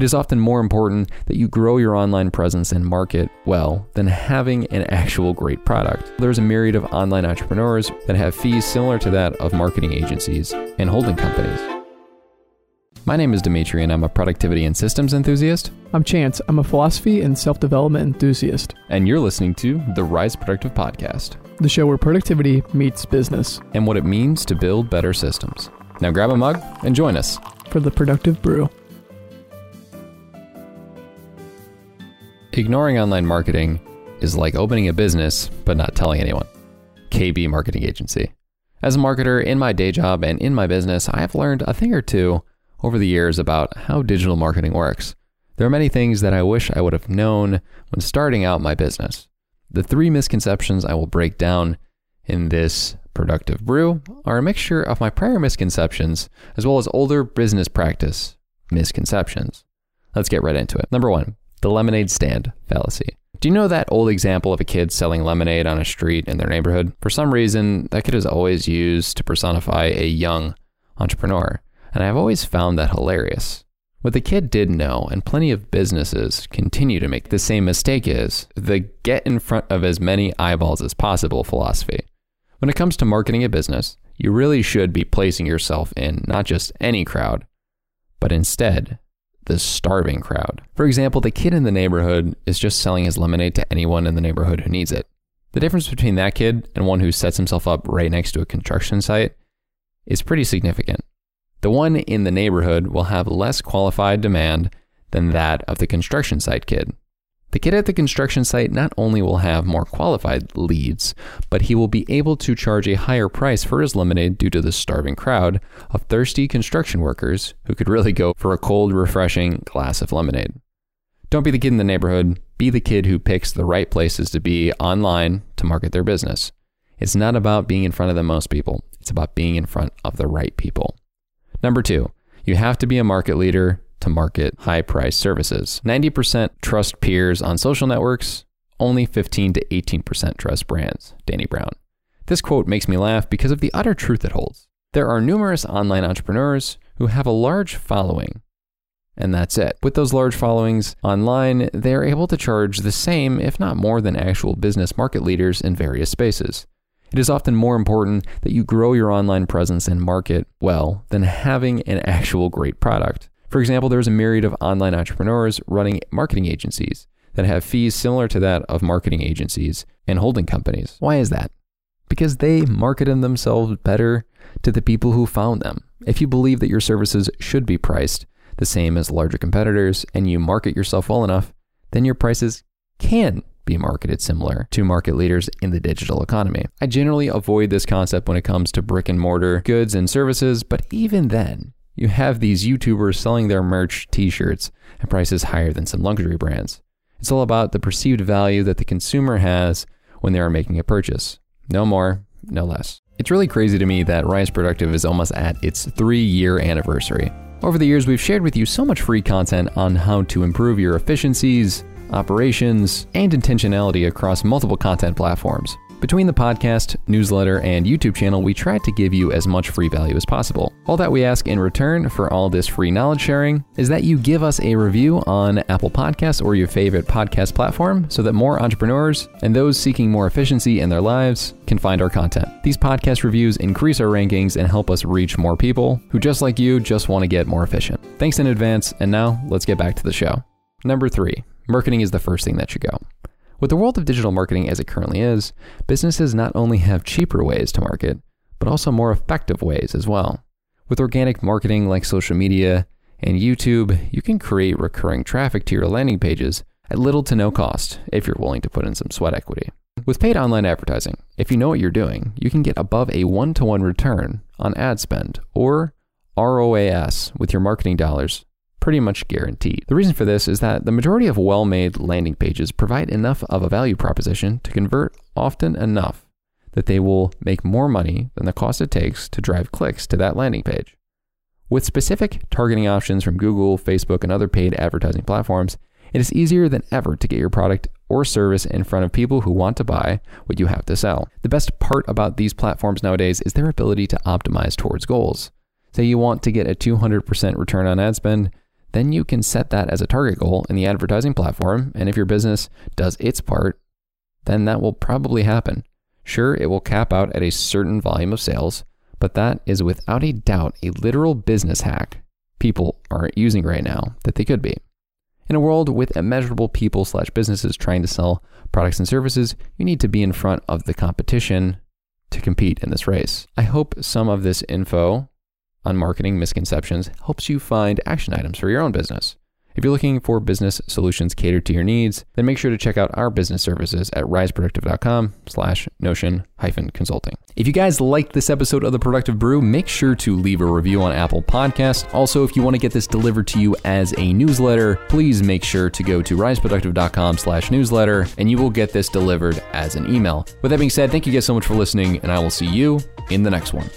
It is often more important that you grow your online presence and market well than having an actual great product. There's a myriad of online entrepreneurs that have fees similar to that of marketing agencies and holding companies. My name is Demetri, and I'm a productivity and systems enthusiast. I'm Chance. I'm a philosophy and self development enthusiast. And you're listening to the Rise Productive Podcast, the show where productivity meets business and what it means to build better systems. Now grab a mug and join us for the Productive Brew. Ignoring online marketing is like opening a business but not telling anyone. KB Marketing Agency. As a marketer in my day job and in my business, I have learned a thing or two over the years about how digital marketing works. There are many things that I wish I would have known when starting out my business. The three misconceptions I will break down in this productive brew are a mixture of my prior misconceptions as well as older business practice misconceptions. Let's get right into it. Number one, the lemonade stand fallacy. Do you know that old example of a kid selling lemonade on a street in their neighborhood? For some reason, that kid is always used to personify a young entrepreneur, and I've always found that hilarious. What the kid did know, and plenty of businesses continue to make the same mistake, is the get in front of as many eyeballs as possible philosophy. When it comes to marketing a business, you really should be placing yourself in not just any crowd, but instead the starving crowd. For example, the kid in the neighborhood is just selling his lemonade to anyone in the neighborhood who needs it. The difference between that kid and one who sets himself up right next to a construction site is pretty significant. The one in the neighborhood will have less qualified demand than that of the construction site kid. The kid at the construction site not only will have more qualified leads, but he will be able to charge a higher price for his lemonade due to the starving crowd of thirsty construction workers who could really go for a cold, refreshing glass of lemonade. Don't be the kid in the neighborhood, be the kid who picks the right places to be online to market their business. It's not about being in front of the most people, it's about being in front of the right people. Number two, you have to be a market leader to market high price services. 90% trust peers on social networks, only 15 to 18% trust brands. Danny Brown. This quote makes me laugh because of the utter truth it holds. There are numerous online entrepreneurs who have a large following, and that's it. With those large followings online, they are able to charge the same, if not more, than actual business market leaders in various spaces. It is often more important that you grow your online presence and market well than having an actual great product. For example, there's a myriad of online entrepreneurs running marketing agencies that have fees similar to that of marketing agencies and holding companies. Why is that? Because they marketed themselves better to the people who found them. If you believe that your services should be priced the same as larger competitors and you market yourself well enough, then your prices can be marketed similar to market leaders in the digital economy. I generally avoid this concept when it comes to brick and mortar goods and services, but even then, you have these YouTubers selling their merch t shirts at prices higher than some luxury brands. It's all about the perceived value that the consumer has when they are making a purchase. No more, no less. It's really crazy to me that Rise Productive is almost at its three year anniversary. Over the years, we've shared with you so much free content on how to improve your efficiencies, operations, and intentionality across multiple content platforms. Between the podcast, newsletter, and YouTube channel, we try to give you as much free value as possible. All that we ask in return for all this free knowledge sharing is that you give us a review on Apple Podcasts or your favorite podcast platform so that more entrepreneurs and those seeking more efficiency in their lives can find our content. These podcast reviews increase our rankings and help us reach more people who, just like you, just want to get more efficient. Thanks in advance, and now let's get back to the show. Number three, marketing is the first thing that should go. With the world of digital marketing as it currently is, businesses not only have cheaper ways to market, but also more effective ways as well. With organic marketing like social media and YouTube, you can create recurring traffic to your landing pages at little to no cost if you're willing to put in some sweat equity. With paid online advertising, if you know what you're doing, you can get above a one to one return on ad spend or ROAS with your marketing dollars pretty much guaranteed. The reason for this is that the majority of well made landing pages provide enough of a value proposition to convert often enough that they will make more money than the cost it takes to drive clicks to that landing page. With specific targeting options from Google, Facebook, and other paid advertising platforms, it is easier than ever to get your product or service in front of people who want to buy what you have to sell. The best part about these platforms nowadays is their ability to optimize towards goals. Say you want to get a 200% return on ad spend, then you can set that as a target goal in the advertising platform. And if your business does its part, then that will probably happen. Sure, it will cap out at a certain volume of sales, but that is without a doubt a literal business hack people aren't using right now that they could be. In a world with immeasurable people slash businesses trying to sell products and services, you need to be in front of the competition to compete in this race. I hope some of this info on marketing misconceptions helps you find action items for your own business. If you're looking for business solutions catered to your needs, then make sure to check out our business services at riseproductive.com slash notion hyphen consulting. If you guys liked this episode of The Productive Brew, make sure to leave a review on Apple Podcast. Also, if you want to get this delivered to you as a newsletter, please make sure to go to riseproductive.com slash newsletter and you will get this delivered as an email. With that being said, thank you guys so much for listening and I will see you in the next one.